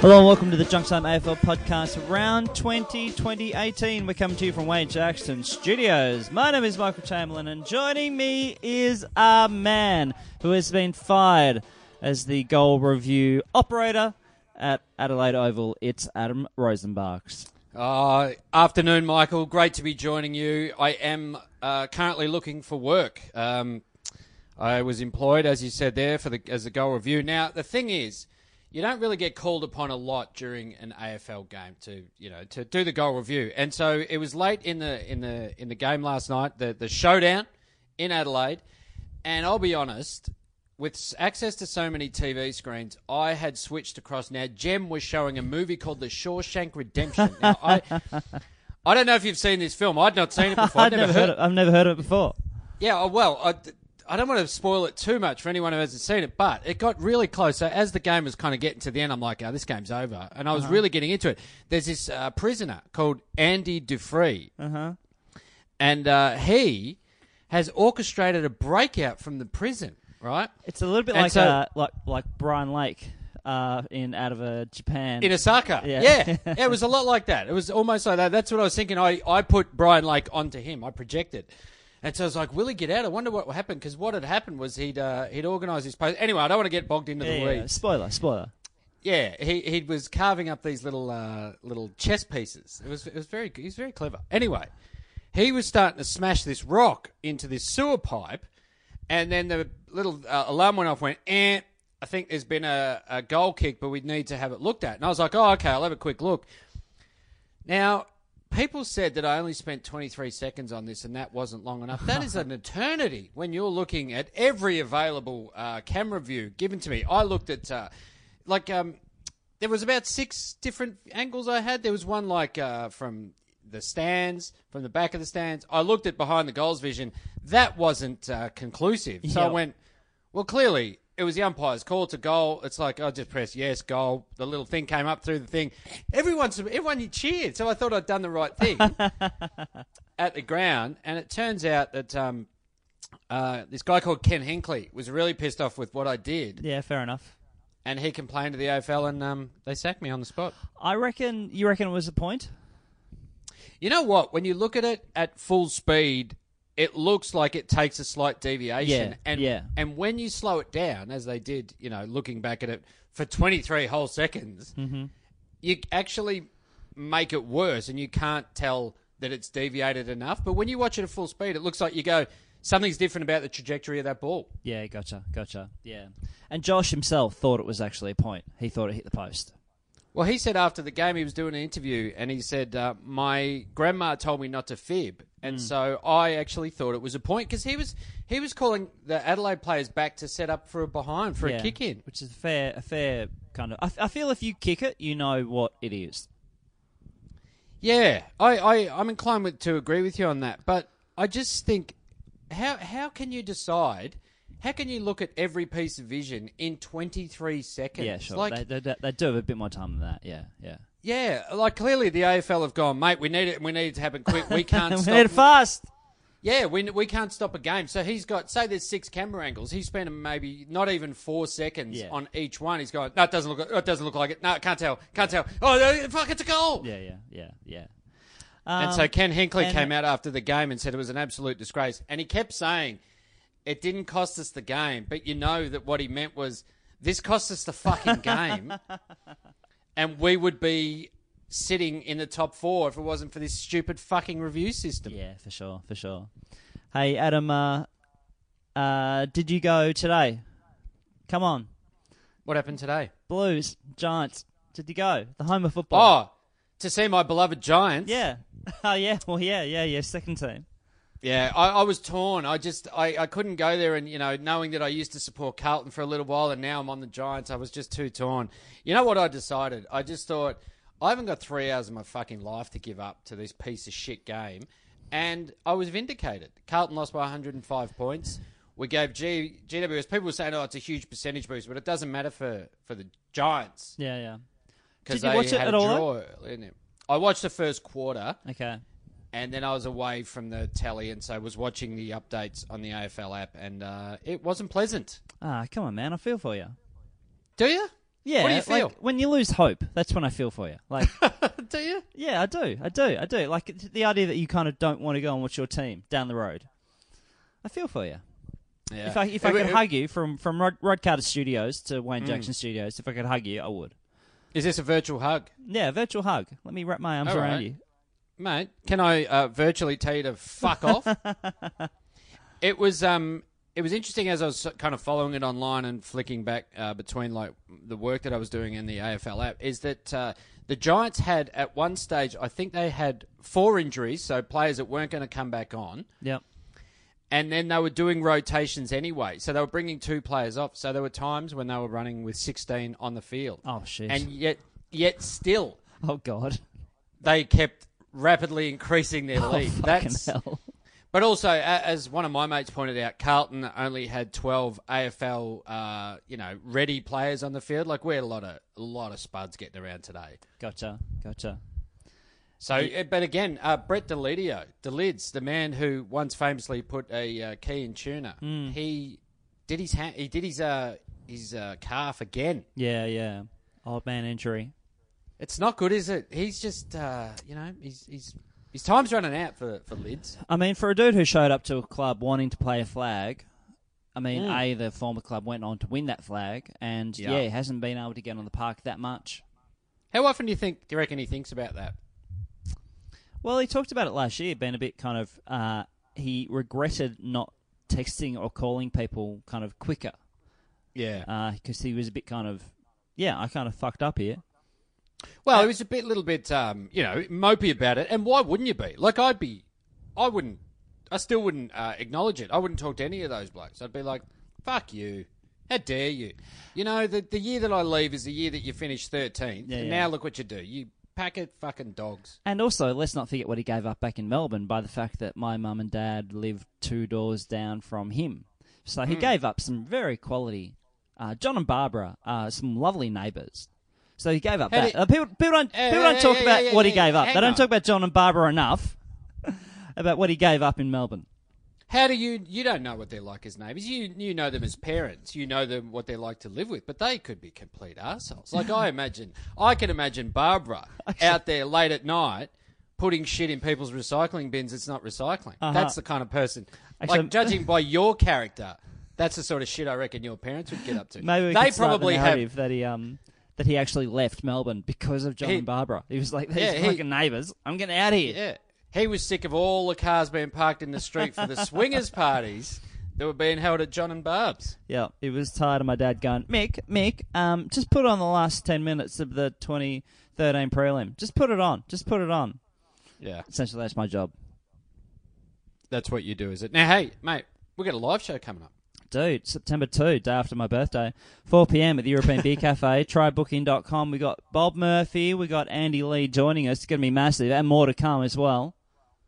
Hello and welcome to the Junktime AFL podcast, round 20, 2018. We're coming to you from Wayne Jackson Studios. My name is Michael Chamberlain, and joining me is a man who has been fired as the goal review operator at Adelaide Oval. It's Adam Rozenbachs. Uh, afternoon, Michael. Great to be joining you. I am uh, currently looking for work. Um, I was employed, as you said there, for the as a goal review. Now, the thing is, you don't really get called upon a lot during an AFL game to you know to do the goal review. And so it was late in the in the in the game last night, the the showdown in Adelaide. And I'll be honest, with access to so many TV screens, I had switched across. Now, GEM was showing a movie called The Shawshank Redemption. Now, I, I don't know if you've seen this film. I'd not seen it before. I've never heard it. I've never heard of it before. Yeah, oh, well, uh, I, I don't want to spoil it too much for anyone who hasn't seen it, but it got really close. So as the game was kind of getting to the end, I'm like, oh, this game's over. And I was really getting into it. There's this uh, prisoner called Andy Dufresne. Uh-huh. And uh, he has orchestrated a breakout from the prison, right? It's a little bit And like so- uh, like like Brian Lake uh, in out of uh, Japan. In Osaka. Yeah. Yeah. yeah. It was a lot like that. It was almost like that. That's what I was thinking. I, I put Brian Lake onto him. I projected. And so I was like, will he get out? I wonder what happened. Because what had happened was he'd uh, he'd organised his post. Anyway, I don't want to get bogged into the yeah, weeds. spoiler, spoiler. Yeah, he he was carving up these little uh, little chess pieces. It was it was very he was very clever. Anyway, he was starting to smash this rock into this sewer pipe, and then the little uh, alarm went off. Went, eh, I think there's been a, a goal kick, but we need to have it looked at. And I was like, oh, okay, I'll have a quick look. Now, people said that I only spent 23 seconds on this, and that wasn't long enough. That is an eternity when you're looking at every available uh, camera view given to me. I looked at, uh, like, um, there was about six different angles I had. There was one like uh, from the stands, from the back of the stands. I looked at behind the goals vision. That wasn't uh, conclusive. So I went, well, clearly it was the umpire's call to goal. It's like I just press yes, goal. The little thing came up through the thing. Everyone's everyone cheered, so I thought I'd done the right thing at the ground. And it turns out that um, uh, this guy called Ken Hinkley was really pissed off with what I did, Yeah, fair enough. and he complained to the AFL, and um, they sacked me on the spot. I reckon. You reckon it was a point? You know what? When you look at it at full speed, it looks like it takes a slight deviation. Yeah, and yeah. and when you slow it down, as they did, you know, looking back at it for 23 whole seconds, Mm-hmm. you actually make it worse, and you can't tell that it's deviated enough. But when you watch it at full speed, it looks like you go. Something's different about the trajectory of that ball. Yeah, gotcha, gotcha. Yeah, and Josh himself thought it was actually a point. He thought it hit the post. Well, he said after the game he was doing an interview, and he said, uh, "My grandma told me not to fib, and so I actually thought it was a point because he was he was calling the Adelaide players back to set up for a behind for yeah, a kick in. which is a fair. A fair kind of. I, I feel if you kick it, you know what it is. Yeah, I, I I'm inclined to agree with you on that, but I just think how how can you decide? How can you look at every piece of vision in 23 seconds? Yeah, sure. Like, they, they, they do have a bit more time than that. Yeah, yeah. yeah, like clearly the AFL have gone, mate. We need it. We need it to happen quick. We can't we stop. need it fast. Yeah, we, we can't stop a game. So he's got, say there's six camera angles. He's spent maybe not even four seconds Yeah. on each one. He's going, no, it doesn't look, it doesn't look like it. No, can't tell, can't tell. Oh, fuck, it's a goal. Yeah, yeah, yeah, yeah. and Um, so Ken Hinkley came out after the game and said it was an absolute disgrace. And he kept saying, it didn't cost us the game, but you know that what he meant was, this cost us the fucking game. and we would be sitting in the top four if it wasn't for this stupid fucking review system. Yeah, for sure, for sure. Hey, Adam, uh, uh, did you go today? Come on, What happened today? Blues, Giants. Did you go? The home of football. Oh, to see my beloved Giants. Yeah. Oh yeah. Well, yeah, yeah, yeah. Second team. Yeah, I, I was torn. I just I, I couldn't go there, and you know, knowing that I used to support Carlton for a little while, and now I'm on the Giants, I was just too torn. You know what I decided? I just thought I haven't got three hours of my fucking life to give up to this piece of shit game, and I was vindicated. Carlton lost by 105 points. We gave G, GWS. People were saying, "Oh, it's a huge percentage boost," but it doesn't matter for for the Giants Yeah, yeah. because Did you they watch it had at a all, draw. I watched the first quarter Okay. And then I was away from the telly, and so I was watching the updates on the AFL app, and uh, it wasn't pleasant. Ah, come on, man. I feel for you. Do you? Yeah. What do you feel? Like, when you lose hope, that's when I feel for you. Like, Do you? yeah, I do. I do. I do. Like the idea that you kind of don't want to go and watch your team down the road. I feel for you. Yeah. If I if I could it- hug you from from Rod, Rod Carter Studios to Wayne Mm. Jackson Studios, if I could hug you, I would. is this a virtual hug, Yeah, virtual hug. Let me wrap my arms All around right. you. Mate? Can I uh, virtually tell you to fuck off? it was um. It was interesting as I was kind of following it online and flicking back uh, between like the work that I was doing in the AFL app. Is that uh, the Giants had at one stage? I think they had four injuries, so players that weren't going to come back on. Yep. and then they were doing rotations anyway. So they were bringing two players off. So there were times when they were running with 16 on the field. Oh shit. And yet, yet still, oh god. they kept rapidly increasing their Oh lead. fucking That's, hell. but also, as one of my mates pointed out, Carlton only had 12 AFL, uh, you know, ready players on the field. Like we had a lot of a lot of spuds getting around today. Gotcha. Gotcha. So, uh, but again, uh, Brett Deledio, Delids, the man who once famously put a uh, key in tuna, Hmm. he did his ha- he did his uh, his uh, calf again. Yeah, yeah. Old man injury. It's not good, is it? He's just uh, you know he's he's his time's running out for for Lids. I mean, for a dude who showed up to a club wanting to play a flag, I mean, Mm. A, the former club went on to win that flag, and Yeah. yeah, hasn't been able to get on the park that much. How often do you think? Do you reckon he thinks about that? Well, he talked about it last year, being a bit kind of. Uh, he regretted not texting or calling people kind of quicker Yeah. because he was a bit kind of. Yeah, I kind of fucked up here. Well, he was a bit, little bit, um, you know, mopey about it. And why wouldn't you be? Like, I'd be, I wouldn't, I still wouldn't uh, acknowledge it. I wouldn't talk to any of those blokes. I'd be like, fuck you. How dare you? You know, the, the year that I leave is the year that you finish 13th. Yeah, and yeah. now look what you do. You packet fucking dogs. And also, let's not forget what he gave up back in Melbourne by the fact that my mum and dad lived two doors down from him. So he gave up some very quality. Uh, John and Barbara are some lovely neighbours. So he gave up How that. did- Uh, people, people don't, Yeah, people don't talk yeah, about what he gave up. They don't on. talk about John and Barbara enough about what he gave up in Melbourne. How do you, you don't know what they're like as neighbours. You, you know them as parents. You know them, what they're like to live with. But they could be complete assholes. Like, I imagine, I can imagine Barbara out there late at night putting shit in people's recycling bins. It's not recycling. Uh-huh. That's the kind of person. Actually- like, judging by your character, that's the sort of shit I reckon your parents would get up to. Maybe we they probably the have. that he um that he actually left Melbourne because of John He- and Barbara. He was like, these Yeah, he- fucking neighbours. I'm getting out of here. Yeah. He was sick of all the cars being parked in the street for the swingers parties that were being held at John and Barb's. Yeah, he was tired of my dad going, Mick, Mick, um, just put on the last 10 minutes of the 2013 prelim. Just put it on. Just put it on. Yeah. Essentially, that's my job. That's what you do, is it? Now, hey, mate, we got a live show coming up. Dude, September 2, day after my birthday, 4 p.m. at the European Beer Cafe. Trybooking.com. We got Bob Murphy. We got Andy Lee joining us. It's going to be massive and more to come as well.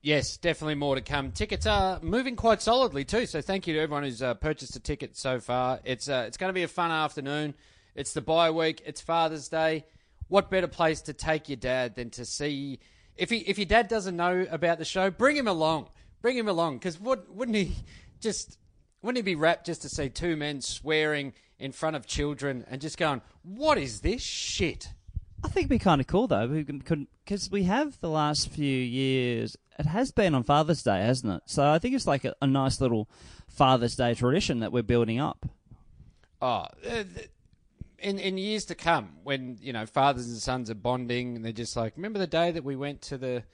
Yes, definitely more to come. Tickets are moving quite solidly too, so thank you to everyone who's uh, purchased a ticket so far. It's uh, it's going to be a fun afternoon. It's the bye week. It's Father's Day. What better place to take your dad than to see if he if your dad doesn't know about the show, bring him along. Bring him along because what wouldn't he just wouldn't it be rapt just to see two men swearing in front of children and just going, "What is this shit?" I think it'd be kind of cool though, because we have the last few years. It has been on Father's Day, hasn't it? So I think it's like a, a nice little Father's Day tradition that we're building up. Oh, uh, in in years to come, when you know fathers and sons are bonding, and they're just like, remember the day that we went to the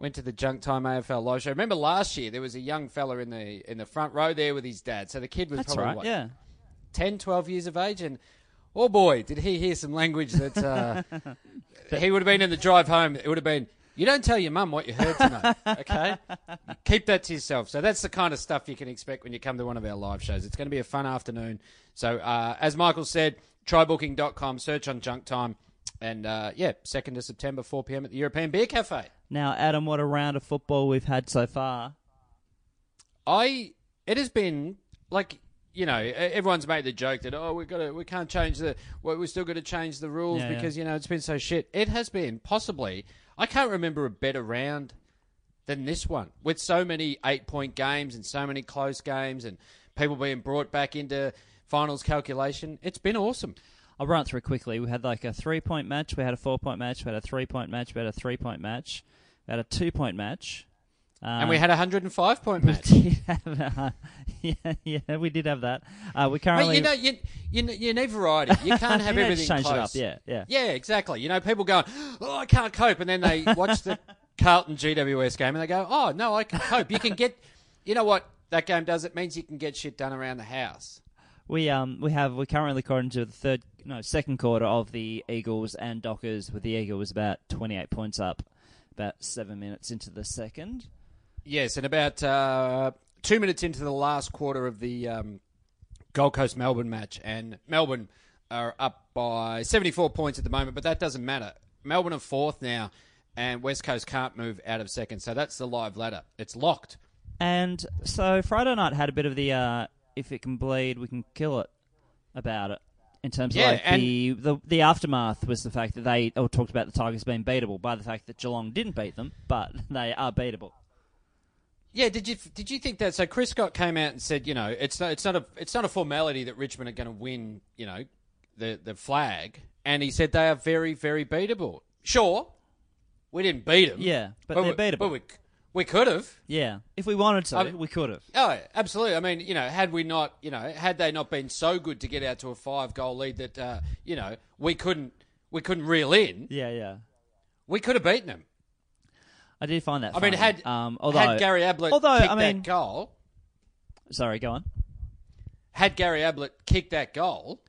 went to the Junk Time AFL live show. Remember last year there was a young fella in the in the front row there with his dad. So the kid was That's probably right. what, Yeah. 10, 12 years of age, and Oh boy, did he hear some language that uh, he would have been in the drive home. It would have been, you don't tell your mum what you heard tonight, okay? Keep that to yourself. So that's the kind of stuff you can expect when you come to one of our live shows. It's going to be a fun afternoon. So uh, as Michael said, trybooking.com, search on junk time. And uh, yeah, 2nd of September, 4 p.m. at the European Beer Cafe. Now, Adam, what a round of football we've had so far. I it has been like you know everyone's made the joke that oh we got to we can't change the well, we're still going to change the rules Yeah, yeah. because you know it's been so shit. It has been possibly I can't remember a better round than this one with so many eight point games and so many close games and people being brought back into finals calculation. It's been awesome. I'll run through quickly. We had like a three point match, we had a four point match, we had a three point match, we had a three point match, we had a two point match. Uh, and we had a 105 point match. a, yeah, yeah, we did have that. Uh, we Mate, currently you know, you, you, you need variety. You can't have Yeah, everything change close. it up. Yeah, yeah. Yeah, exactly. You know, people going, oh, I can't cope. And then they watch the Carlton GWS game and they go, oh, no, I can cope. You can get, you know what that game does? It means you can get shit done around the house. We um we have we're currently according to the third no second quarter of the Eagles and Dockers with the Eagles about twenty eight points up, about seven minutes into the second. Yes, and about uh, two minutes into the last quarter of the um, Gold Coast Melbourne match, and Melbourne are up by 74 points at the moment, but that doesn't matter. Melbourne are fourth now, and West Coast can't move out of second, so that's the live ladder. It's locked. And so Friday night had a bit of the uh, if it can bleed, we can kill it about it. In terms Yeah, of like the, the the aftermath was the fact that they all talked about the Tigers being beatable by the fact that Geelong didn't beat them, but they are beatable. Yeah, did you did you think that? So Chris Scott came out and said, you know, it's not it's not a it's not a formality that Richmond are going to win, you know, the the flag, and he said they are very very beatable. Sure, we didn't beat them. Yeah, but they're we, beatable. But we we could have. Yeah, if we wanted to, I- we could have. Oh, absolutely. I mean, you know, had we not, you know, had they not been so good to get out to a five goal lead that, uh, you know, we couldn't we couldn't reel in, Yeah, yeah. we could have beaten them. I did find that. I mean, funny. had um, although had Gary Ablett although kicked I mean, that goal. sorry, go on. had Gary Ablett kicked that goal,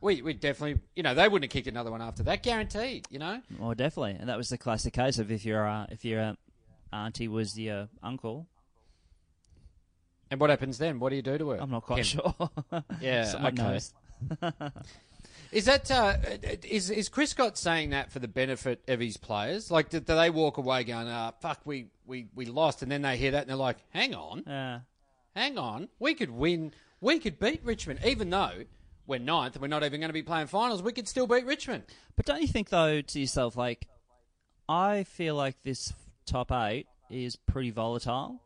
we we definitely, you know, they wouldn't have kicked another one after that, guaranteed. You know, Well, definitely, and that was the classic case of if your uh, if your uh, auntie was your uncle. and what happens then? What do you do to her? I'm not quite sure. Yeah, Someone okay. knows. Is that uh, is is Chris Scott saying that for the benefit of his players? Like, do, do they walk away going, "Ah, fuck, we, we we lost," and then they hear that and they're like, "Hang on, Yeah. hang on, we could win, we could beat Richmond, even though." We're ninth, and we're not even going to be playing finals. We could still beat Richmond. But don't you think though to yourself like, I feel like this top eight is pretty volatile,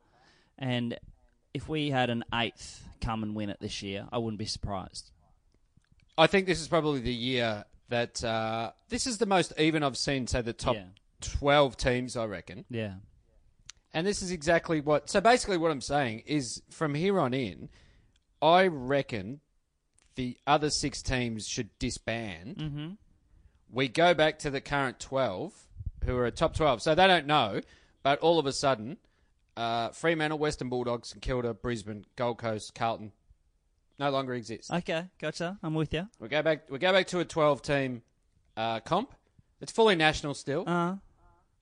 and if we had an eighth come and win it this year, I wouldn't be surprised. I think this is probably the year that uh, this is the most even I've seen. Say the top Yeah. twelve teams, I reckon. Yeah. And this is exactly what. So basically, what I'm saying is, from here on in, I reckon the other six teams should disband. Mm-hmm. We go back to the current twelve, who are a top twelve. So they don't know, but all of a sudden, uh, Fremantle, Western Bulldogs, St Kilda, Brisbane, Gold Coast, Carlton, no longer exist. Okay, gotcha. I'm with you. We go back. We go back to a twelve-team uh, comp. It's fully national still. Uh,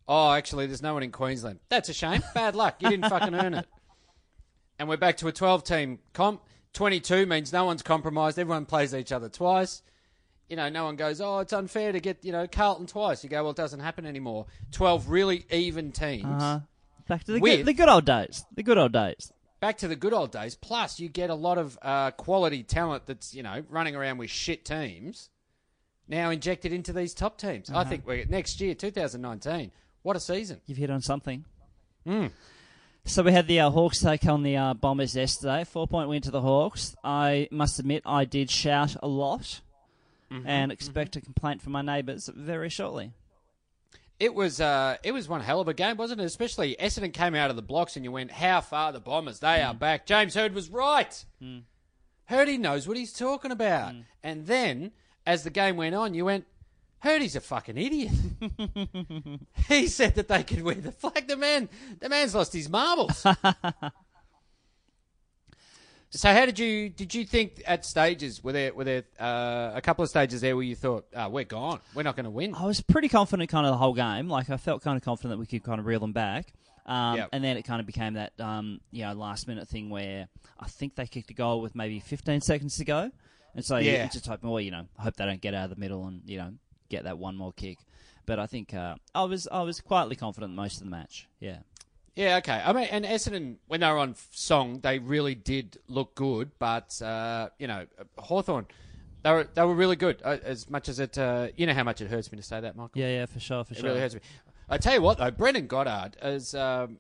Oh, actually, there's no one in Queensland. That's a shame. Bad luck. You didn't fucking earn it. And we're back to a 12 team comp. 22 means no one's compromised. Everyone plays each other twice. You know, no one goes, oh, it's unfair to get, you know, Carlton twice. You go, well, it doesn't happen anymore. 12 really even teams. uh, back to the With- good, the good old days. The good old days. Back to the good old days. Plus, you get a lot of uh, quality talent that's, you know, running around with shit teams now injected into these top teams. I think we're, next year, 2019, what a season. You've hit on something. Hmm. So we had the uh, Hawks take on the uh, Bombers yesterday. Four point win to the Hawks. I must admit, I did shout a lot, Mm-hmm, and expect a complaint from my neighbours very shortly. It was uh, it was one hell of a game, wasn't it? Especially Essendon came out of the blocks and you went, "How far the Bombers? They are back." James Hird was right. Hirdy knows what he's talking about. And then, as the game went on, you went, "Hirdy's a fucking idiot." he said that they could win the flag. The man, the man's lost his marbles. So how did you did you think at stages were there were there uh, a couple of stages there where you thought oh, we're gone we're not going to win I was pretty confident kind of the whole game. Like I felt kind of confident that we could kind of reel them back. Um, Yep. And then it kind of became that um, you know last minute thing where I think they kicked a goal with maybe 15 seconds to go, and so Yeah. you just hope, well, you know, hope they don't get out of the middle and you know get that one more kick. But I think uh, I was I was quietly confident most of the match. Yeah. Yeah, okay. I mean, and Essendon, when they were on song, they really did look good. But uh, you know, Hawthorn, they were they were really good. Uh, as much as it, uh, you know, how much it hurts me to say that, Michael. Yeah, yeah, for sure, for It sure. really hurts me. I tell you what, though, Brendan Goddard is. Um,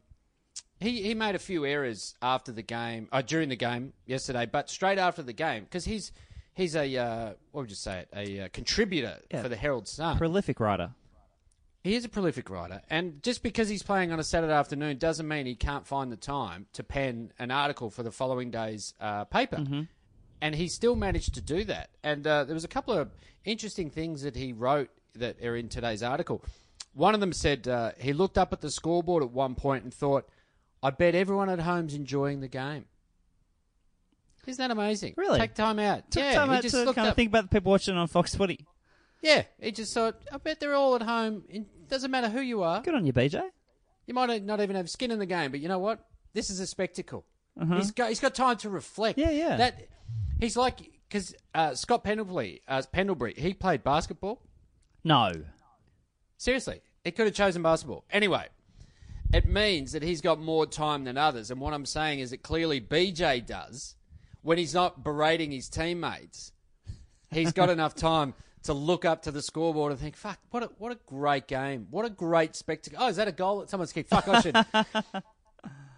he, he made a few errors after the game, uh, during the game yesterday, but straight after the game because he's he's a uh, what would you say it a uh, contributor Yeah. for the Herald Sun. Prolific writer. He is a prolific writer, and just because he's playing on a Saturday afternoon doesn't mean he can't find the time to pen an article for the following day's uh, paper. And he still managed to do that. And uh, there was a couple of interesting things that he wrote that are in today's article. One of them said uh, he looked up at the scoreboard at one point and thought, "I bet everyone at home's enjoying the game." Isn't that amazing? Really? Take time out. Took yeah, time out just to kind up. of think about the people watching on Fox Footy. Yeah, he just thought, "I bet they're all at home. It doesn't matter who you are." Good on you, BJ. You might not even have skin in the game, but you know what? This is a spectacle. He's got he's got time to reflect. Uh-huh. Yeah, yeah. That he's like because uh, Scott Pendlebury, uh, Pendlebury, he played basketball. No. Seriously, he could have chosen basketball. Anyway, it means that he's got more time than others. And what I'm saying is that clearly BJ does when he's not berating his teammates. He's got enough time to look up to the scoreboard and think, "Fuck, what a what a great game! What a great spectacle! Oh, is that a goal that someone's kicked? Fuck, I should."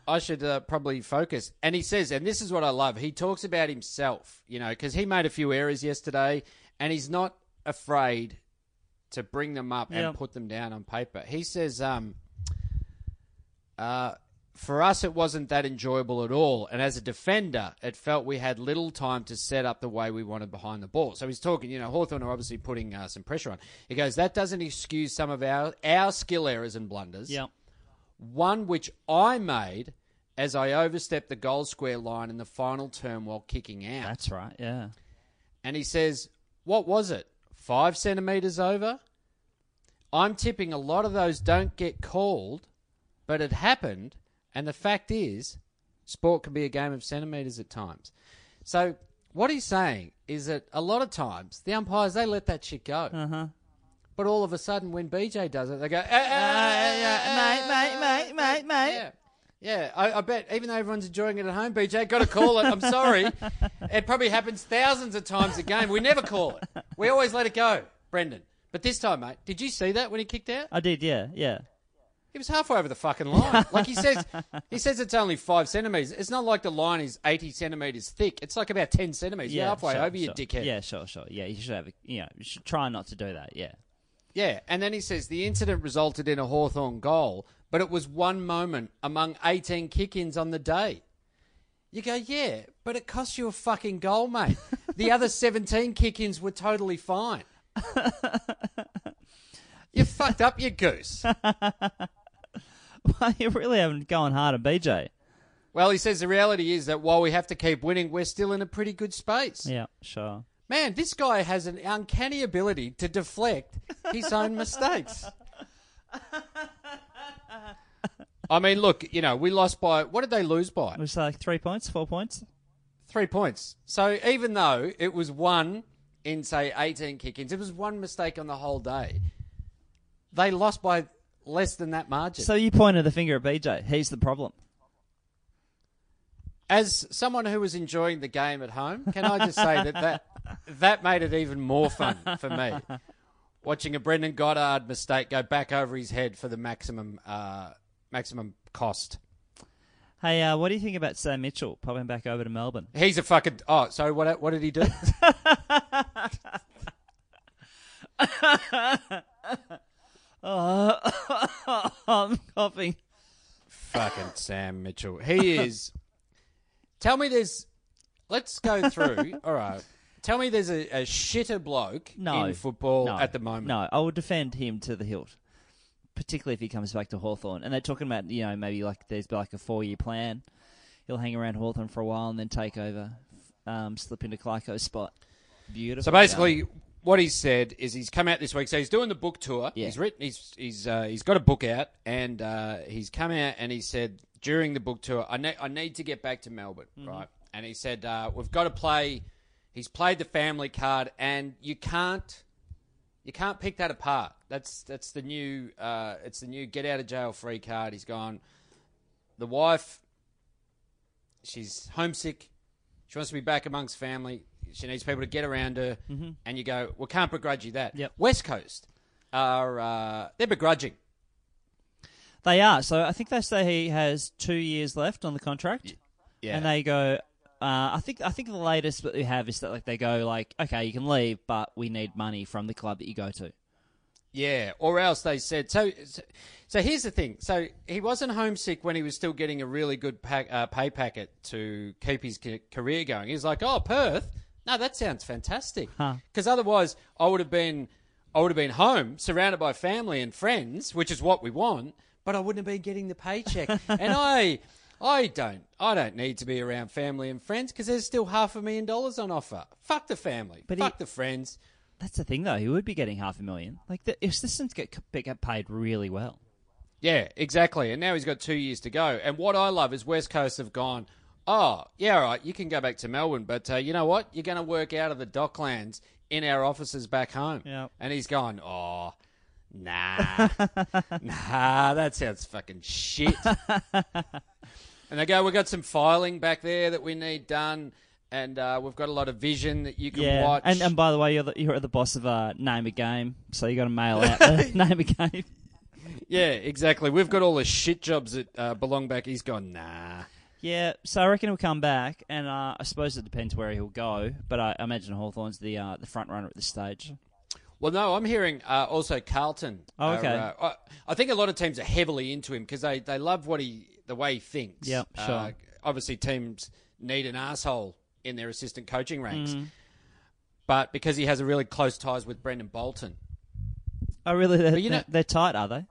I should uh, probably focus. And he says, and this is what I love. He talks about himself, you know, because he made a few errors yesterday, and he's not afraid to bring them up Yeah. and put them down on paper. He says, um, uh, for us, it wasn't that enjoyable at all. And as a defender, it felt we had little time to set up the way we wanted behind the ball. So he's talking, you know, Hawthorn are obviously putting uh, some pressure on. He goes, that doesn't excuse some of our, our skill errors and blunders Yeah. one which I made as I overstepped the goal square line in the final term while kicking out. That's right. Yeah. and he says, What was it? Five centimetres over? I'm tipping a lot of those don't get called, but it happened. And the fact is, sport can be a game of centimetres at times. So, what he's saying is that a lot of times the umpires, they let that shit go. Uh-huh. But all of a sudden, when BJ does it, they go, "Ah, ah, ah, ah, mate, mate, mate, mate, mate. yeah. Yeah, I, I bet even though everyone's enjoying it at home, BJ, got to call it. I'm sorry. it probably happens thousands of times a game. We never call it. We always let it go, Brendan. But this time, mate, did you see that when he kicked out? I did, yeah, yeah. He was halfway over the fucking line. Like he says, he says it's only five centimeters. It's not like the line is eighty centimeters thick. It's like about ten centimeters. You're halfway sure, over, you sure. dickhead. Yeah, sure, sure. Yeah, you should have, a, you know, you should try not to do that. Yeah. Yeah, and then he says the incident resulted in a Hawthorn goal, but it was one moment among 18 kick ins on the day. You go, yeah, but it cost you a fucking goal, mate. The other 17 kick ins were totally fine. you fucked up, you goose. You really haven't gone hard on BJ. Well, he says the reality is that while we have to keep winning, we're still in a pretty good space. Yeah, sure. Man, this guy has an uncanny ability to deflect his own mistakes. I mean, look, you know, we lost by what did they lose by? It was like three points, four points. Three points. So even though it was one in say eighteen kick-ins, it was one mistake on the whole day. They lost by less than that margin. So you pointed the finger at BJ. He's the problem. As someone who was enjoying the game at home, can I just say that that, that made it even more fun for me. Watching a Brendan Goddard mistake go back over his head for the maximum uh, maximum cost. Hey, uh, what do you think about Sam Mitchell popping back over to Melbourne? He's a fucking. Oh, so what? What did he do? I'm coughing. fucking Sam Mitchell. He is. Tell me there's. Let's go through. All right. Tell me there's a, a shitter bloke No. in football no, at the moment. No, I will defend him to the hilt, particularly if he comes back to Hawthorn. And they're talking about, you know, maybe like there's like a four year plan. he'll hang around Hawthorn for a while and then take over, um, slip into Clarko's spot. Beautiful. So basically, what he said is he's come out this week. So he's doing the book tour. Yeah. He's written. He's he's uh, he's got a book out, and uh, he's come out and he said during the book tour, I need I need to get back to Melbourne, Mm-hmm. right? And he said uh, we've got to play. He's played the family card, and you can't you can't pick that apart. That's that's the new uh, it's the new get out of jail free card. He's gone. The wife, she's homesick. She wants to be back amongst family. She needs people to get around her. And you go, well, can't begrudge you that. Yep. West Coast are uh, they're begrudging. They are. So I think they say he has two years left on the contract. Yeah. And they go. Uh, I think I think the latest that we have is that like they go like, okay, you can leave, but we need money from the club that you go to. Yeah, or else they said so. So, so here's the thing. So he wasn't homesick when he was still getting a really good pack, uh, pay packet to keep his ca- career going. He's like, "Oh, Perth, no, that sounds fantastic." Huh. Because otherwise, I would have been, I would have been home, surrounded by family and friends, which is what we want. But I wouldn't have been getting the paycheck, and I, I don't, I don't need to be around family and friends because there's still half a million dollars on offer. Fuck the family, But fuck he- the friends. That's the thing, though. He would be getting half a million. Like the assistants get get paid really well. Yeah, exactly. And now he's got two years to go. And what I love is West Coast have gone, oh, yeah, all right, you can go back to Melbourne, but uh, you know what? You're going to work out of the Docklands in our offices back home. Yep. And he's gone, oh, nah, nah, that sounds fucking shit. and they go, we've got some filing back there that we need done. And uh, we've got a lot of vision that you can yeah, watch. and and by the way, you're the, you're the boss of uh, name a game, so you got to mail out the name a game. yeah, exactly. We've got all the shit jobs that uh, belong back. He's gone, nah. Yeah, so I reckon he'll come back, and uh, I suppose it depends where he'll go. But I imagine Hawthorn's the uh, the front runner at this stage. Well, no, I'm hearing uh, also Carlton. Oh, are, okay. uh, I, I think a lot of teams are heavily into him because they, they love what he the way he thinks. Yep, Uh, sure. obviously, teams need an asshole in their assistant coaching ranks, Mm-hmm. but because he has a really close ties with Brendon Bolton. Oh, really? They're, you know- they're tight, are they?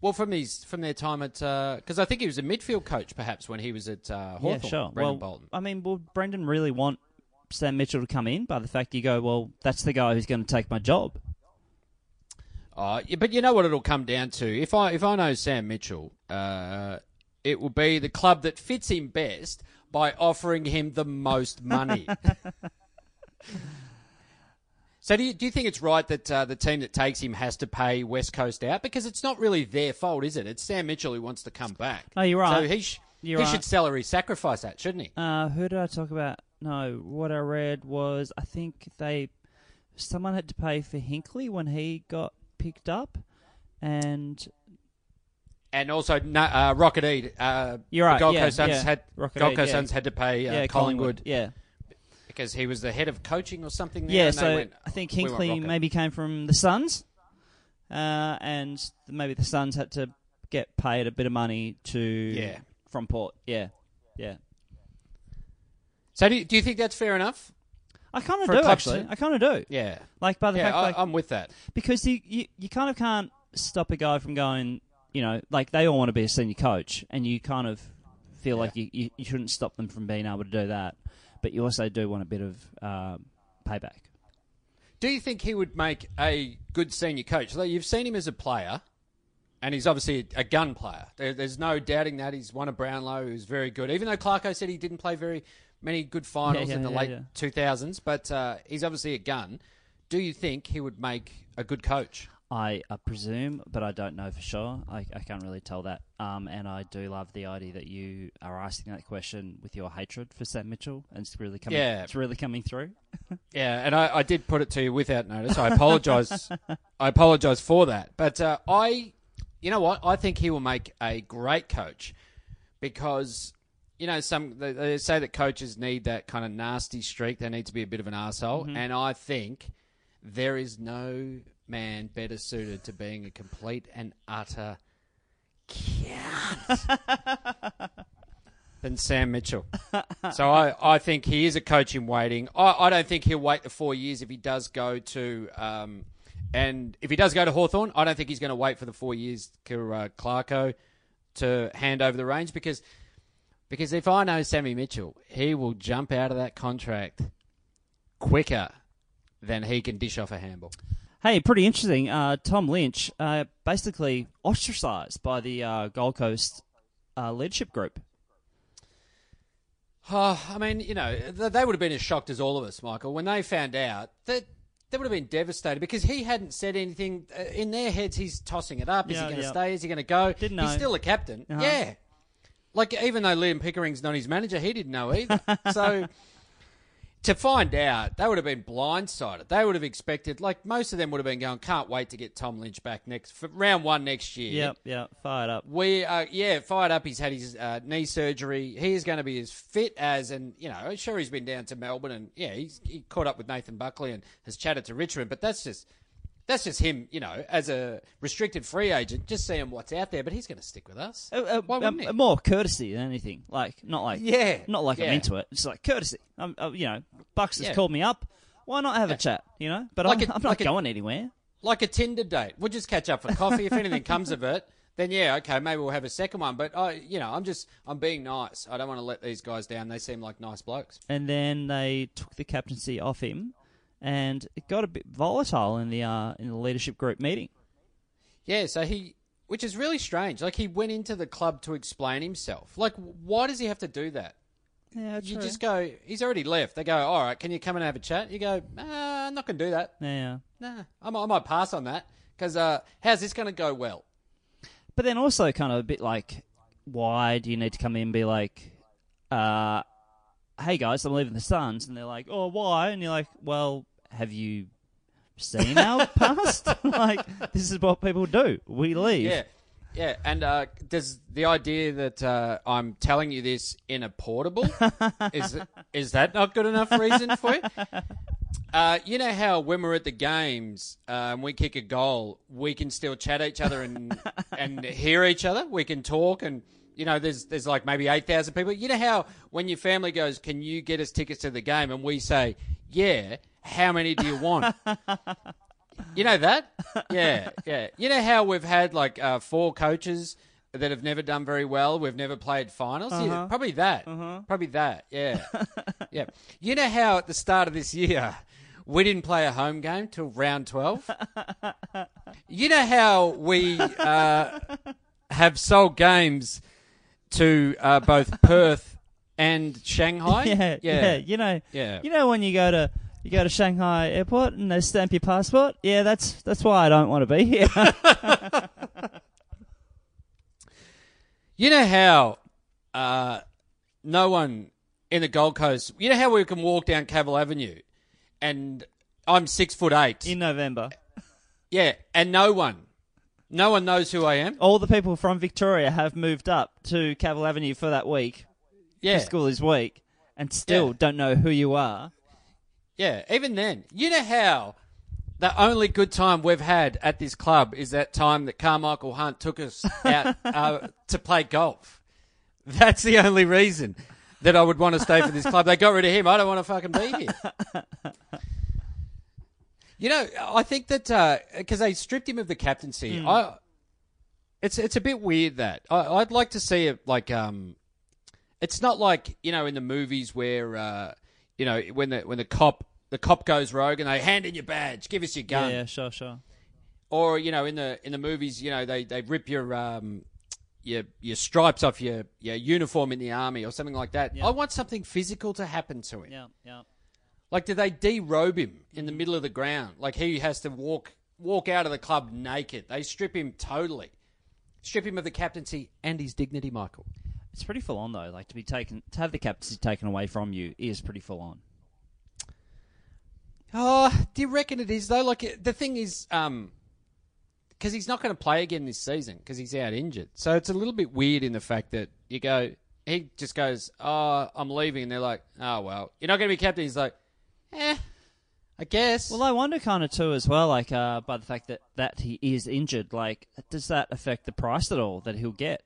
Well, from his from their time at because I think he was a midfield coach perhaps when he was at uh, Hawthorn. yeah, sure. Brendon well, Bolton. I mean, would Brendon really want Sam Mitchell to come in? By the fact you go, well, that's the guy who's going to take my job. Uh, yeah, but you know what it'll come down to? If I if I know Sam Mitchell, uh, it will be the club that fits him best by offering him the most money. so do you, do you think it's right that uh, the team that takes him has to pay West Coast out? Because it's not really their fault, is it? It's Sam Mitchell who wants to come back. Oh, you're right. So he, sh- he right. should salary sacrifice that, shouldn't he? Uh, who did I talk about? No, what I read was I think they someone had to pay for Hinkley when he got picked up, and And also uh, Rocket Eade. Uh, You're right, Gold yeah, Coast Suns yeah. had Rocket Gold Coast yeah. Suns had to pay uh, yeah, Collingwood, yeah, because he was the head of coaching or something. There, yeah. So went, I think "We Hinkley maybe came from the Suns, uh, and maybe the Suns had to get paid a bit of money to Yeah. from Port. Yeah, yeah. So do you, do you think that's fair enough? I kind of do actually. to- I kind of do. Yeah. Like by the yeah, fact, I, like I'm with that. because you, you you kind of can't stop a guy from going. You know, like they all want to be a senior coach, and you kind of feel like you, you, you shouldn't stop them from being able to do that. But you also do want a bit of um, payback. Do you think he would make a good senior coach? Like, you've seen him as a player, and he's obviously a, a gun player. There, there's no doubting that. He's one of Brownlow who's very good. Even though Clarko said he didn't play very many good finals Yeah, yeah, in the yeah, late yeah. 2000s, but uh, he's obviously a gun. Do you think he would make a good coach? I uh, presume, but I don't know for sure. I, I can't really tell that. Um, and I do love the idea that you are asking that question with your hatred for Sam Mitchell, and it's really coming. Yeah. it's really coming through. Yeah, and I, I did put it to you without notice. I apologise. I apologise for that. But uh, I, you know what? I think he will make a great coach because you know some they, they say that coaches need that kind of nasty streak. They need to be a bit of an asshole, and I think there is no man better suited to being a complete and utter cunt than Sam Mitchell. so I, I think he is a coach in waiting. I, I don't think he'll wait the four years if he does go to. Um, and if he does go to Hawthorn, I don't think he's going to wait for the four years for uh, Clarko to hand over the reins because Because if I know Sammy Mitchell, he will jump out of that contract quicker than he can dish off a handball. Hey, pretty interesting. Uh, Tom Lynch, uh, basically ostracised by the uh, Gold Coast uh, leadership group. Oh, I mean, you know, they would have been as shocked as all of us, Michael, when they found out that they would have been devastated because he hadn't said anything. Uh, in their heads, he's tossing it up. Is Yeah, he going to yeah. stay? Is he going to go? Didn't He's still a captain. Uh-huh. Yeah. Like, even though Liam Pickering's not his manager, he didn't know either. so, to find out, they would have been blindsided. They would have expected, like, most of them would have been going, can't wait to get Tom Lynch back next for round one next year. Yep, yep, fired up. We uh, yeah, fired up. He's had his uh, knee surgery. He is going to be as fit as, and you know, sure he's been down to Melbourne, and yeah, he's he caught up with Nathan Buckley and has chatted to Richmond. But that's just that's just him, you know, as a restricted free agent, just seeing what's out there. But he's going to stick with us. Uh, uh, Why wouldn't um, he? more courtesy than anything. Like, not like, Yeah, not like I'm yeah. into it. It's like courtesy. I'm, uh, you know, Bucks has Yeah. called me up. Why not have a chat? You know, but Like I'm, a- I'm not like a- going anywhere. Like a Tinder date, we'll just catch up for coffee. if anything comes of it, then yeah, okay, maybe we'll have a second one. But I, you know, I'm just I'm being nice. I don't want to let these guys down. They seem like nice blokes. And then they took the captaincy off him, and it got a bit volatile in the uh, in the leadership group meeting. Yeah, so he, which is really strange. Like he went into the club to explain himself. Like, why does he have to do that? Yeah, true. You just go. He's already left. They go, all right. Can you come and have a chat? You go, nah, I'm not going to do that. yeah. Nah, I might, I might pass on that because uh, how's this going to go well? But then also kind of a bit like, why do you need to come in and be like, uh, hey guys, I'm leaving the Suns, and they're like, oh, why? And you're like, well, have you seen our past? like, this is what people do. We leave. Yeah, yeah. And uh, does the idea that uh, I'm telling you this in a portable is is that not good enough reason for you? Uh, you know how when we're at the games uh, and we kick a goal, we can still chat each other and and hear each other. We can talk and. You know, there's there's like maybe eight thousand people. You know how when your family goes, "Can you get us tickets to the game?" and we say, "Yeah." How many do you want? You know that? Yeah, yeah. You know how we've had like uh, four coaches that have never done very well. We've never played finals. Yeah, probably that. Probably that. Yeah, yeah. You know how at the start of this year we didn't play a home game till round twelve. you know how we uh, have sold games to uh, both Perth and Shanghai. yeah, yeah. You know, Yeah. You know when you go to you go to Shanghai Airport and they stamp your passport. Yeah, that's that's why I don't want to be here. You know how uh, no one in the Gold Coast. You know how we can walk down Cavill Avenue, and I'm six foot eight. in November, yeah, and no one, no one knows who I am. all the people from Victoria have moved up to Cavill Avenue for that week. Yeah, School is week, and still Yeah. don't know who you are. Yeah. Even then, you know how. The only good time we've had at this club is that time that Carmichael Hunt took us out uh, to play golf. That's the only reason that I would want to stay for this club. They got rid of him. I don't want to fucking be here. You know, I think that because they stripped him of the captaincy, I it's it's a bit weird that I, I'd like to see it like um, it's not like you know in the movies where uh, you know when the when the cop the cop goes rogue and they hand in your badge, give us your gun, Yeah, yeah, sure, sure. or you know in the in the movies you know they they rip your um your your stripes off your your uniform in the army or something like that. Yeah. I want something physical to happen to him. Yeah, yeah. Like, do they derobe him in the middle of the ground? Like he has to walk walk out of the club naked. They strip him totally, strip him of the captaincy and his dignity, Michael. It's pretty full on though. Like to be taken to have the captaincy taken away from you is pretty full on. Oh, do you reckon it is though? Like the thing is, um, because he's not going to play again this season because he's out injured. So it's a little bit weird in the fact that you go, he just goes, "Oh, I'm leaving," and they're like, "Oh well, you're not going to be captain." He's like, "Eh, I guess." Well, I wonder kind of too as well, like uh, by the fact that that he is injured. Like, does that affect the price at all that he'll get?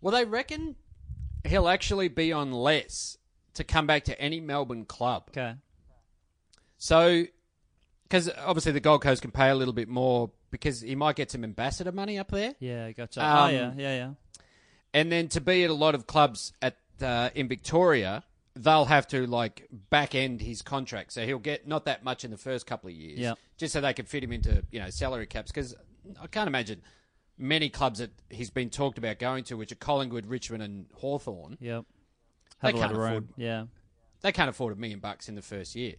Well, they reckon he'll actually be on less to come back to any Melbourne club. Okay. So, because obviously the Gold Coast can pay a little bit more because he might get some ambassador money up there. Yeah, gotcha. Um, oh yeah, yeah, yeah. and then to be at a lot of clubs at uh, in Victoria, they'll have to like back end his contract, so he'll get not that much in the first couple of years, Yep. just so they can fit him into you know salary caps. Because I can't imagine many clubs that he's been talked about going to, which are Collingwood, Richmond, and Hawthorn. Yep. They Have a can't of room. afford- Yeah. they can't afford a million bucks in the first year.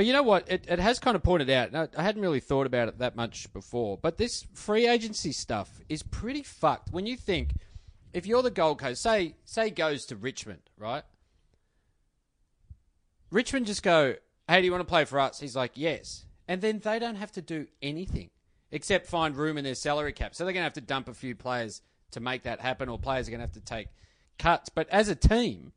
But you know what? It, it has kind of pointed out. I hadn't really thought about it that much before, but this free agency stuff is pretty fucked. When you think, if you're the Gold Coast, say say goes to Richmond, right? Richmond just go, "Hey, do you want to play for us?" He's like, "Yes," and then they don't have to do anything except find room in their salary cap. So they're going to have to dump a few players to make that happen, or players are going to have to take cuts. But as a team,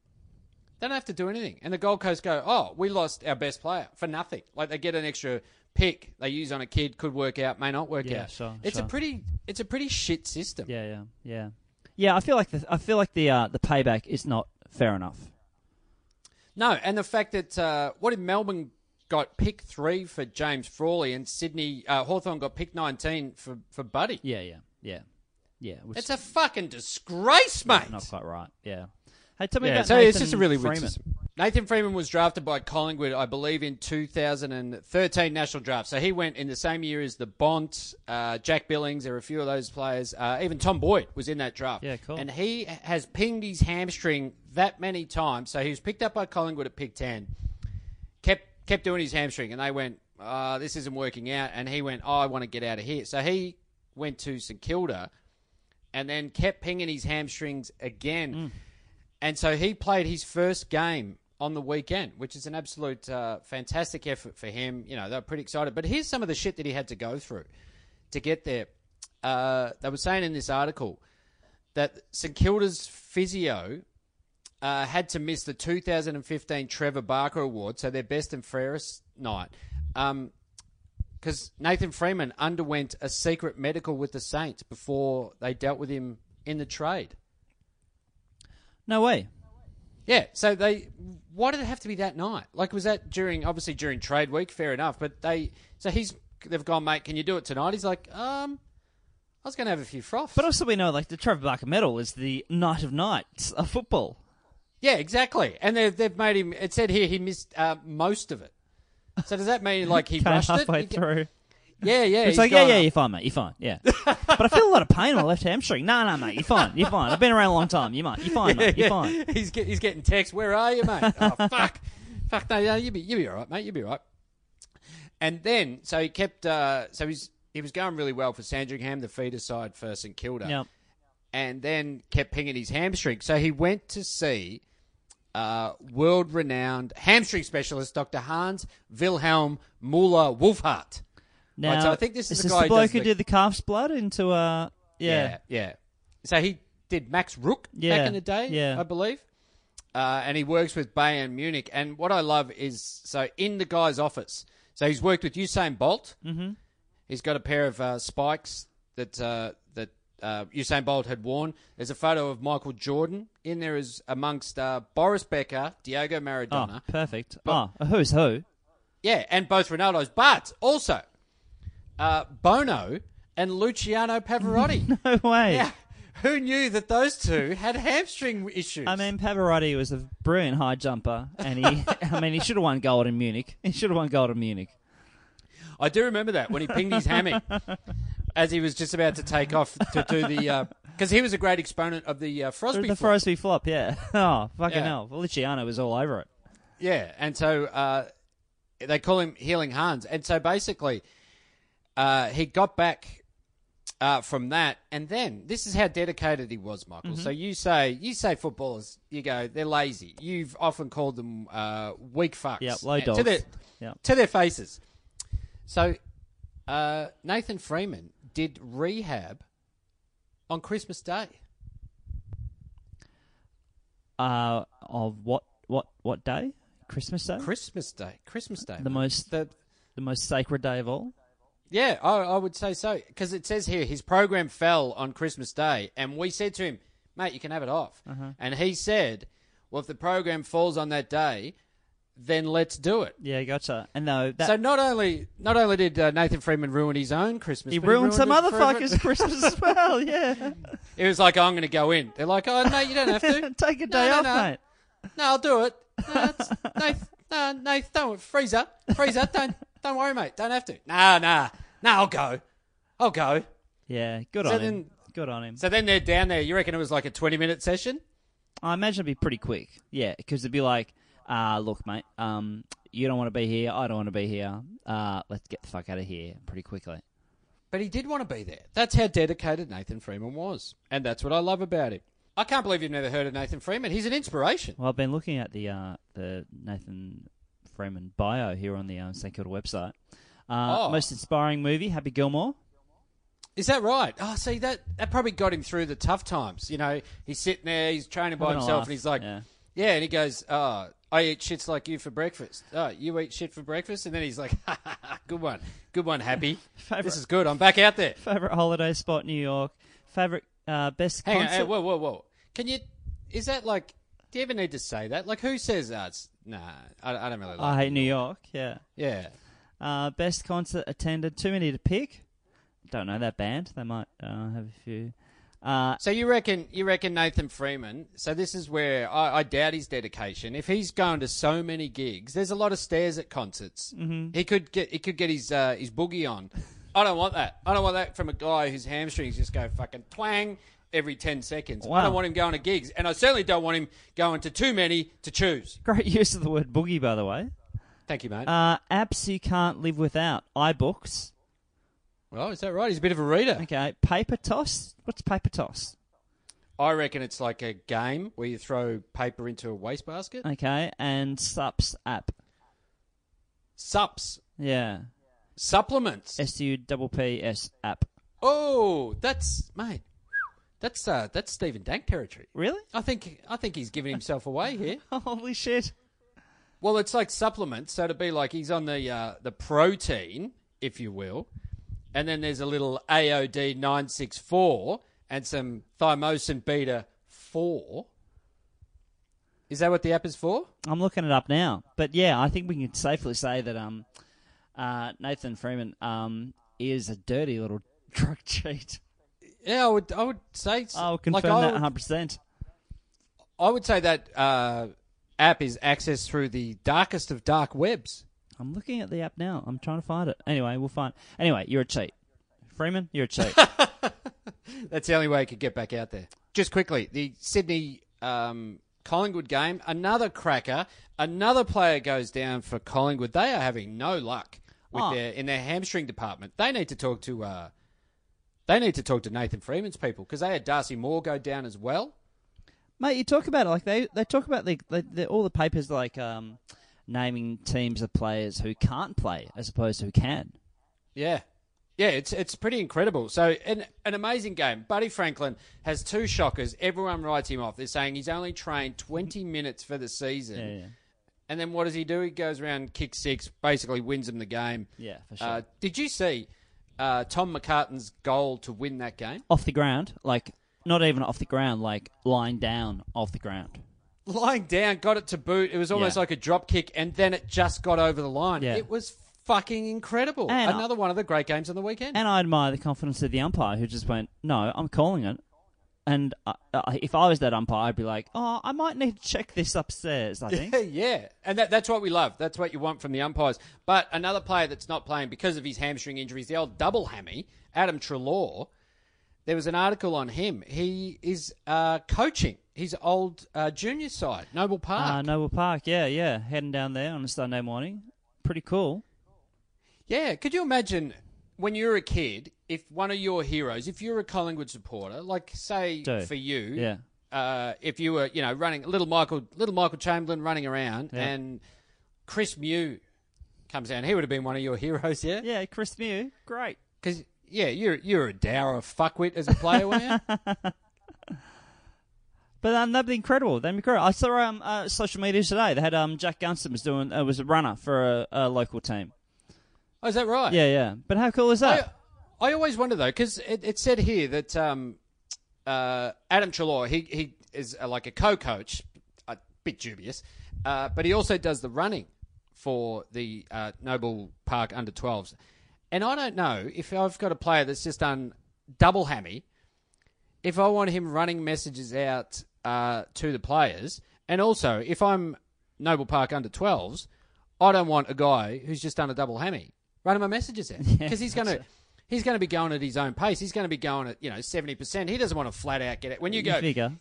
they don't have to do anything. And the Gold Coast go, oh, we lost our best player for nothing. Like they get an extra pick they use on a kid, could work out, may not work Yeah, out. sure, it's a pretty, it's a pretty shit system. Yeah. Yeah. Yeah. Yeah. I feel like the I feel like the uh, the payback is not fair enough. No, and the fact that uh, what if Melbourne got pick three for James Frawley and Sydney uh, Hawthorn got pick nineteen for for Buddy? Yeah. Yeah. Yeah. Yeah. It's a fucking disgrace, mate. not quite right. Yeah. Hey, tell me Yeah, about so Nathan it's just a really weird Freeman. system. Nathan Freeman was drafted by Collingwood, I believe, in 2013 national draft. So he went in the same year as the Bont, uh, Jack Billings. There were a few of those players. Uh, even Tom Boyd was in that draft. Yeah, cool. And he has pinged his hamstring that many times. So he was picked up by Collingwood at pick 10, kept kept doing his hamstring, and they went, uh, "This isn't working out." And he went, "Oh, I want to get out of here." So he went to St Kilda, and then kept pinging his hamstrings again. Mm. And so he played his first game on the weekend, which is an absolute uh, fantastic effort for him. You know, they were pretty excited. But here's some of the shit that he had to go through to get there. Uh, they were saying in this article that St Kilda's physio uh, had to miss the 2015 Trevor Barker Award, so their best and fairest night. because Nathan Freeman underwent a secret medical with the Saints before they dealt with him in the trade. No way. Yeah, so they why did it have to be that night? Like was that during obviously during trade week, fair enough, but they so he's they've gone, mate, can you do it tonight? He's like, um I was gonna have a few froths. But also, we know like the Trevor Barker Medal is the night of nights of football. Yeah, exactly. And they've they've made him it said here he missed uh, most of it. So does that mean like he rushed it? halfway He- through. Yeah, yeah. It's he's like, yeah, yeah, uh, you're fine, mate. You're fine. Yeah. but I feel a lot of pain on my left hamstring. No, no, mate. You're fine. You're fine. I've been around a long time. You're, you're fine, mate. You're fine. He's get, he's getting texts. Where are you, mate? oh fuck, fuck. No, no, you'll be you'll be all right, mate. You'll be all right. And then, so he kept. Uh, so he's he was going really well for Sandringham, the feeder side for St Kilda, Yep. and then kept pinging his hamstring. So he went to see uh, world-renowned hamstring specialist Dr. Hans Wilhelm Muller Wohlfahrt. Now, so I think this is the this guy the who bloke does who the- did the calf's blood into uh, yeah. yeah, yeah. So he did Max Rooke Yeah, back in the day, yeah. I believe. Uh, and he works with Bayern Munich. And what I love is so in the guy's office. So he's worked with Usain Bolt. Mm-hmm. He's got a pair of uh, spikes that uh, that uh, Usain Bolt had worn. There's a photo of Michael Jordan in there is amongst uh, Boris Becker, Diego Oh, Maradona. perfect. But- oh, who's who? Yeah, and both Ronaldo's, but also uh, Bono and Luciano Pavarotti. No way. Yeah. Who knew that those two had hamstring issues? I mean, Pavarotti was a brilliant high jumper, and he, I mean, he should have won gold in Munich. He should have won gold in Munich. I do remember that when he pinged his hammy as he was just about to take off to do the. Because he was a great exponent of the uh, Frosby. the flop. Frosby flop, yeah. Oh, fucking Yeah. hell. Luciano was all over it. Yeah, and so uh, they call him Healing Hans. And so basically, uh, he got back uh, from that, and then this is how dedicated he was, Michael. Mm-hmm. So you say you say footballers, you go they're lazy. You've often called them uh, weak fucks. Yeah, low uh, to dogs. their Yep. to their faces. So uh, Nathan Freeman did rehab on Christmas Day. Uh, of what, what, what day? Christmas Day? Christmas Day. Christmas Day. The mate. most- The, the most sacred day of all? Yeah, I, I would say so because it says here his program fell on Christmas Day, and we said to him, "Mate, you can have it off," Uh-huh. and he said, "Well, if the program falls on that day, then let's do it. Yeah, gotcha. And no, that so not only not only did uh, Nathan Freeman ruin his own Christmas, he but ruined some other fuckers' Christmas as well. Yeah, It was like I'm going to go in. They're like, oh no, you don't have to. take a day no, off, no. mate. No, I'll do it. No, it's, no, no, don't freezer, freezer. Don't don't worry, mate. Don't have to. Nah, nah, nah. I'll go. I'll go. Yeah, good So on him. Good on him. So then they're down there. You reckon it was like a 20 minute session? I imagine it'd be pretty quick. Yeah, because it'd be like, uh, look, mate, um, you don't want to be here. I don't want to be here. Uh, let's get the fuck out of here pretty quickly. But he did want to be there. That's how dedicated Nathan Freeman was, and that's what I love about him. I can't believe you've never heard of Nathan Freeman. He's an inspiration. Well, I've been looking at the uh, the Nathan Freeman bio here on the um, St Kilda website. Uh, Oh. Most inspiring movie, Happy Gilmore. Is that right? Oh, see that that probably got him through the tough times. You know, he's sitting there, he's training by Having himself, and he's like, yeah. yeah. and he goes, "Oh, I eat shits like you for breakfast. Oh, you eat shit for breakfast," and then he's like, ha, ha, ha, "Good one, good one, happy. Favourite- This is good. I'm back out there." Favorite holiday spot, New York. Favorite uh, best Hang on, concert. hey, whoa, whoa, whoa. Can you? Is that like? Do you ever need to say that? Like, who says that? Nah, I, I don't really like. I hate. New York. Yeah. Yeah. Uh, best concert attended. Too many to pick. Don't know that band. They might uh, have a few. Uh, So you reckon you reckon Nathan Freeman? So this is where I, I doubt his dedication. If he's going to so many gigs, there's a lot of stairs at concerts. Mm-hmm. He could get he could get his uh, his boogie on. I don't want that. I don't want that from a guy whose hamstrings just go fucking twang every ten seconds. I don't want him going to gigs, and I certainly don't want him going to too many to choose. great use of the word boogie, by the way. Thank you, mate. Uh, apps you can't live without. iBooks. well, is that right? He's a bit of a reader. Okay. Paper toss. What's paper toss? I reckon it's like a game where you throw paper into a wastebasket. Okay. And Sups app. Sups, Yeah. supplements. S U double P S app. Oh, that's mate. That's uh, that's Stephen Dank territory. Really? I think I think he's giving himself away here. Holy shit. Well, it's like supplements, so to be like he's on the uh, the protein, if you will, and then there's a little AOD nine six four and some thymosin beta four. Is that what the app is for? I'm looking it up now. But yeah, I think we can safely say that um, uh, Nathan Freeman um, is a dirty little drug cheat. Yeah, I would I would say. I'll confirm like I that would, 100%. I would say that uh, app is accessed through the darkest of dark webs. I'm looking at the app now. I'm trying to find it. Anyway, we'll find. Anyway, you're a cheat. Freeman, you're a cheat. That's the only way he could get back out there. Just quickly, the Sydney um, Collingwood game, another cracker. Another player goes down for Collingwood. They are having no luck with Oh. their in their hamstring department. They need to talk to uh, they need to talk to Nathan Freeman's people because they had Darcy Moore go down as well. Mate, you talk about it like they they talk about the, the, the all the papers like um, naming teams of players who can't play as opposed to who can. Yeah. Yeah, it's it's pretty incredible. So an an amazing game. Buddy Franklin has two shockers. Everyone writes him off. They're saying he's only trained twenty minutes for the season. Yeah, yeah, And then what does he do? He goes around, kicks six, basically wins them the game. yeah, for sure. Uh, did you see uh, Tom McCartin's goal to win that game? off the ground, like not even off the ground, like lying down off the ground. Lying down, got it to boot. It was almost Yeah. like a drop kick, and then it just got over the line. Yeah. It was fucking incredible. And I- Another one of the great games on the weekend. And I admire the confidence of the umpire who just went, "No, I'm calling it." And uh, uh, if I was that umpire, I'd be like, "Oh, I might need to check this upstairs." I think. Yeah, yeah. And that, that's what we love. That's what you want from the umpires. But another player that's not playing because of his hamstring injuries, the old double hammy, Adam Treloar, there was an article on him. He is uh, coaching his old uh, junior side, Noble Park. Uh, Noble Park, yeah, yeah, heading down there on a Sunday morning. Pretty cool. Yeah, could you imagine when you're a kid, if one of your heroes, if you're a Collingwood supporter, like say for you, Yeah. uh, if you were, you know, running little Michael, little Michael Chamberlain running around, Yeah. and Chris Mew comes down, he would have been one of your heroes, yeah, Yeah, Chris Mew, great. because yeah, you're you're a dour fuckwit as a player, weren't you? But um, that'd be incredible. That'd be incredible. I saw um uh, social media today. They had um Jack Gunston was doing uh, was a runner for a, a local team. Oh, is that right? Yeah, yeah. But how cool is that? I, I always wonder though, because it, it said here that um, uh, Adam Treloar, he he is uh, like a co-coach, a bit dubious, Uh, but he also does the running for the uh, Noble Park under 12s. And I don't know if I've got a player that's just done double hammy, if I want him running messages out uh, to the players, and also if I'm Noble Park under 12s, I don't want a guy who's just done a double hammy running my messages out because he's going to. He's going to be going at his own pace. He's going to be going at you know seventy percent. He doesn't want to flat out get it. When you go, figure.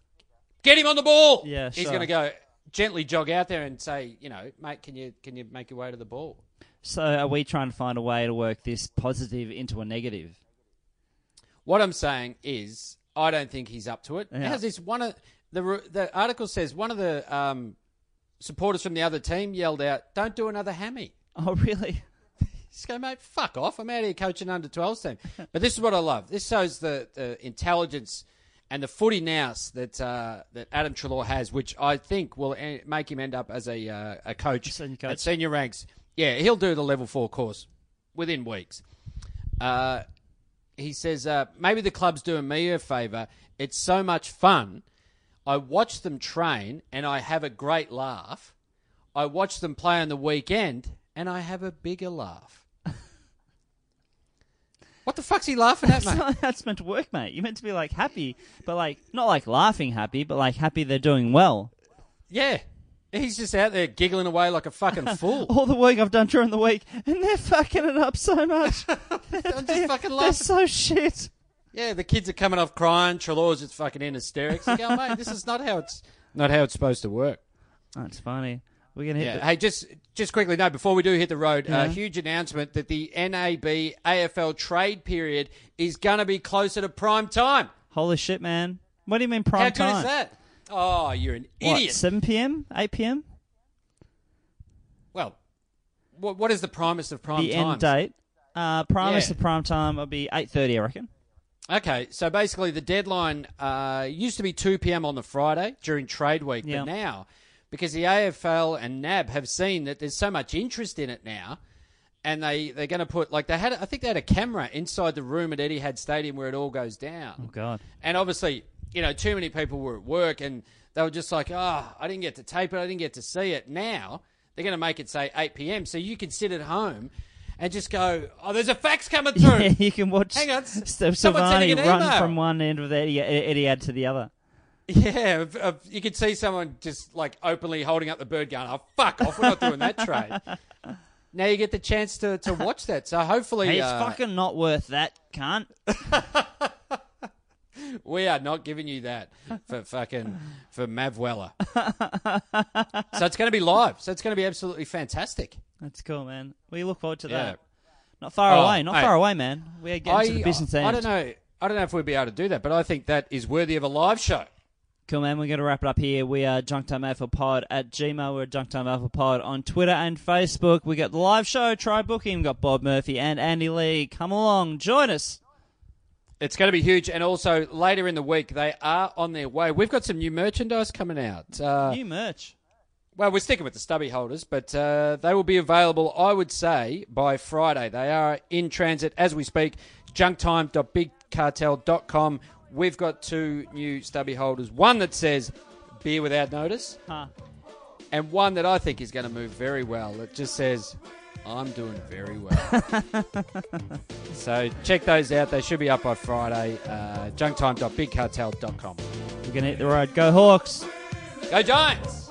get him on the ball. Yeah, he's sure. going to go gently jog out there and say, you know, mate, can you can you make your way to the ball? So are we trying to find a way to work this positive into a negative? What I'm saying is, I don't think he's up to it. Yeah. How's this? One of the the article says one of the um, supporters from the other team yelled out, "Don't do another hammy." Oh, really? Just go, mate, fuck off. I'm out here coaching under 12s team. But this is what I love. This shows the, the intelligence and the footy nous that uh, that Adam Treloar has, which I think will en- make him end up as a uh, a coach, Senior coach. at senior ranks. Yeah, he'll do the level four course within weeks. Uh, he says uh, maybe the club's doing me a favour. It's so much fun. I watch them train and I have a great laugh. I watch them play on the weekend and I have a bigger laugh. what the fuck's he laughing at, That's mate? not how meant to work, mate. You're meant to be like happy, but like not like laughing happy, but like happy they're doing well. Yeah. He's just out there giggling away like a fucking fool. All the work I've done during the week, and they're fucking it up so much. I'm just fucking they're so shit. Yeah, the kids are coming off crying. Treloar's just fucking in hysterics. You go, mate, this is not how it's not how it's supposed to work. That's funny. We're gonna hit. Yeah. the- Hey, just just quickly, no, before we do hit the road, Yeah. a huge announcement that the NAB AFL trade period is going to be closer to prime time. Holy shit, man! What do you mean prime time? How good is that? Oh, you're an What, idiot. 7 p.m., 8 p.m. well, what, what is the primus of prime the time? end date. Uh, primus Yeah. of prime time will be 8:30, I reckon. Okay, so basically the deadline uh, used to be 2 p.m. on the Friday during trade week, Yeah. but now, because the AFL and NAB have seen that there's so much interest in it now, and they, they're going to put, like, they had, I think they had a camera inside the room at Etihad Stadium where it all goes down. Oh God. And obviously, you know, too many people were at work and they were just like, oh, I didn't get to tape it, I didn't get to see it. Now, they're going to make it say 8 p.m. so you can sit at home and just go, oh, there's a fax coming through. Yeah, you can watch Hang on, S- Silvagni run from one end of the Eddie- Etihad to the other. Yeah, if- if you could see someone just like openly holding up the bird going, oh, fuck off, we're not doing that trade. Now you get the chance to, to watch that. So hopefully Hey, it's uh, fucking not worth that, cunt. we are not giving you that for fucking for Mav Weller. so it's going to be live. So it's going to be absolutely fantastic. That's cool, man. We look forward to Yeah. that. Not far Oh, away, not hey. far away, man. We're getting to the business end. I don't know. I don't know if we'd be able to do that, but I think that is worthy of a live show. Cool, man. We're going to wrap it up here. We are Junk Time Alpha Pod at Gmail. We're Junk Time Alpha Pod on Twitter and Facebook. We got the live show. TryBooking. We've got Bob Murphy and Andy Lee. Come along. Join us. It's going to be huge, and also later in the week they are on their way. We've got some new merchandise coming out. Uh, New merch. Well, we're sticking with the stubby holders, but uh, they will be available, I would say, by Friday. They are in transit as we speak. Junktime.bigcartel.com. We've got two new stubby holders. One that says beer without notice, Huh. and one that I think is going to move very well. It just says, I'm doing very well. so check those out. They should be up by Friday. Uh, junktime.bigcartel.com. We're going to hit the road. Go Hawks. Go Giants!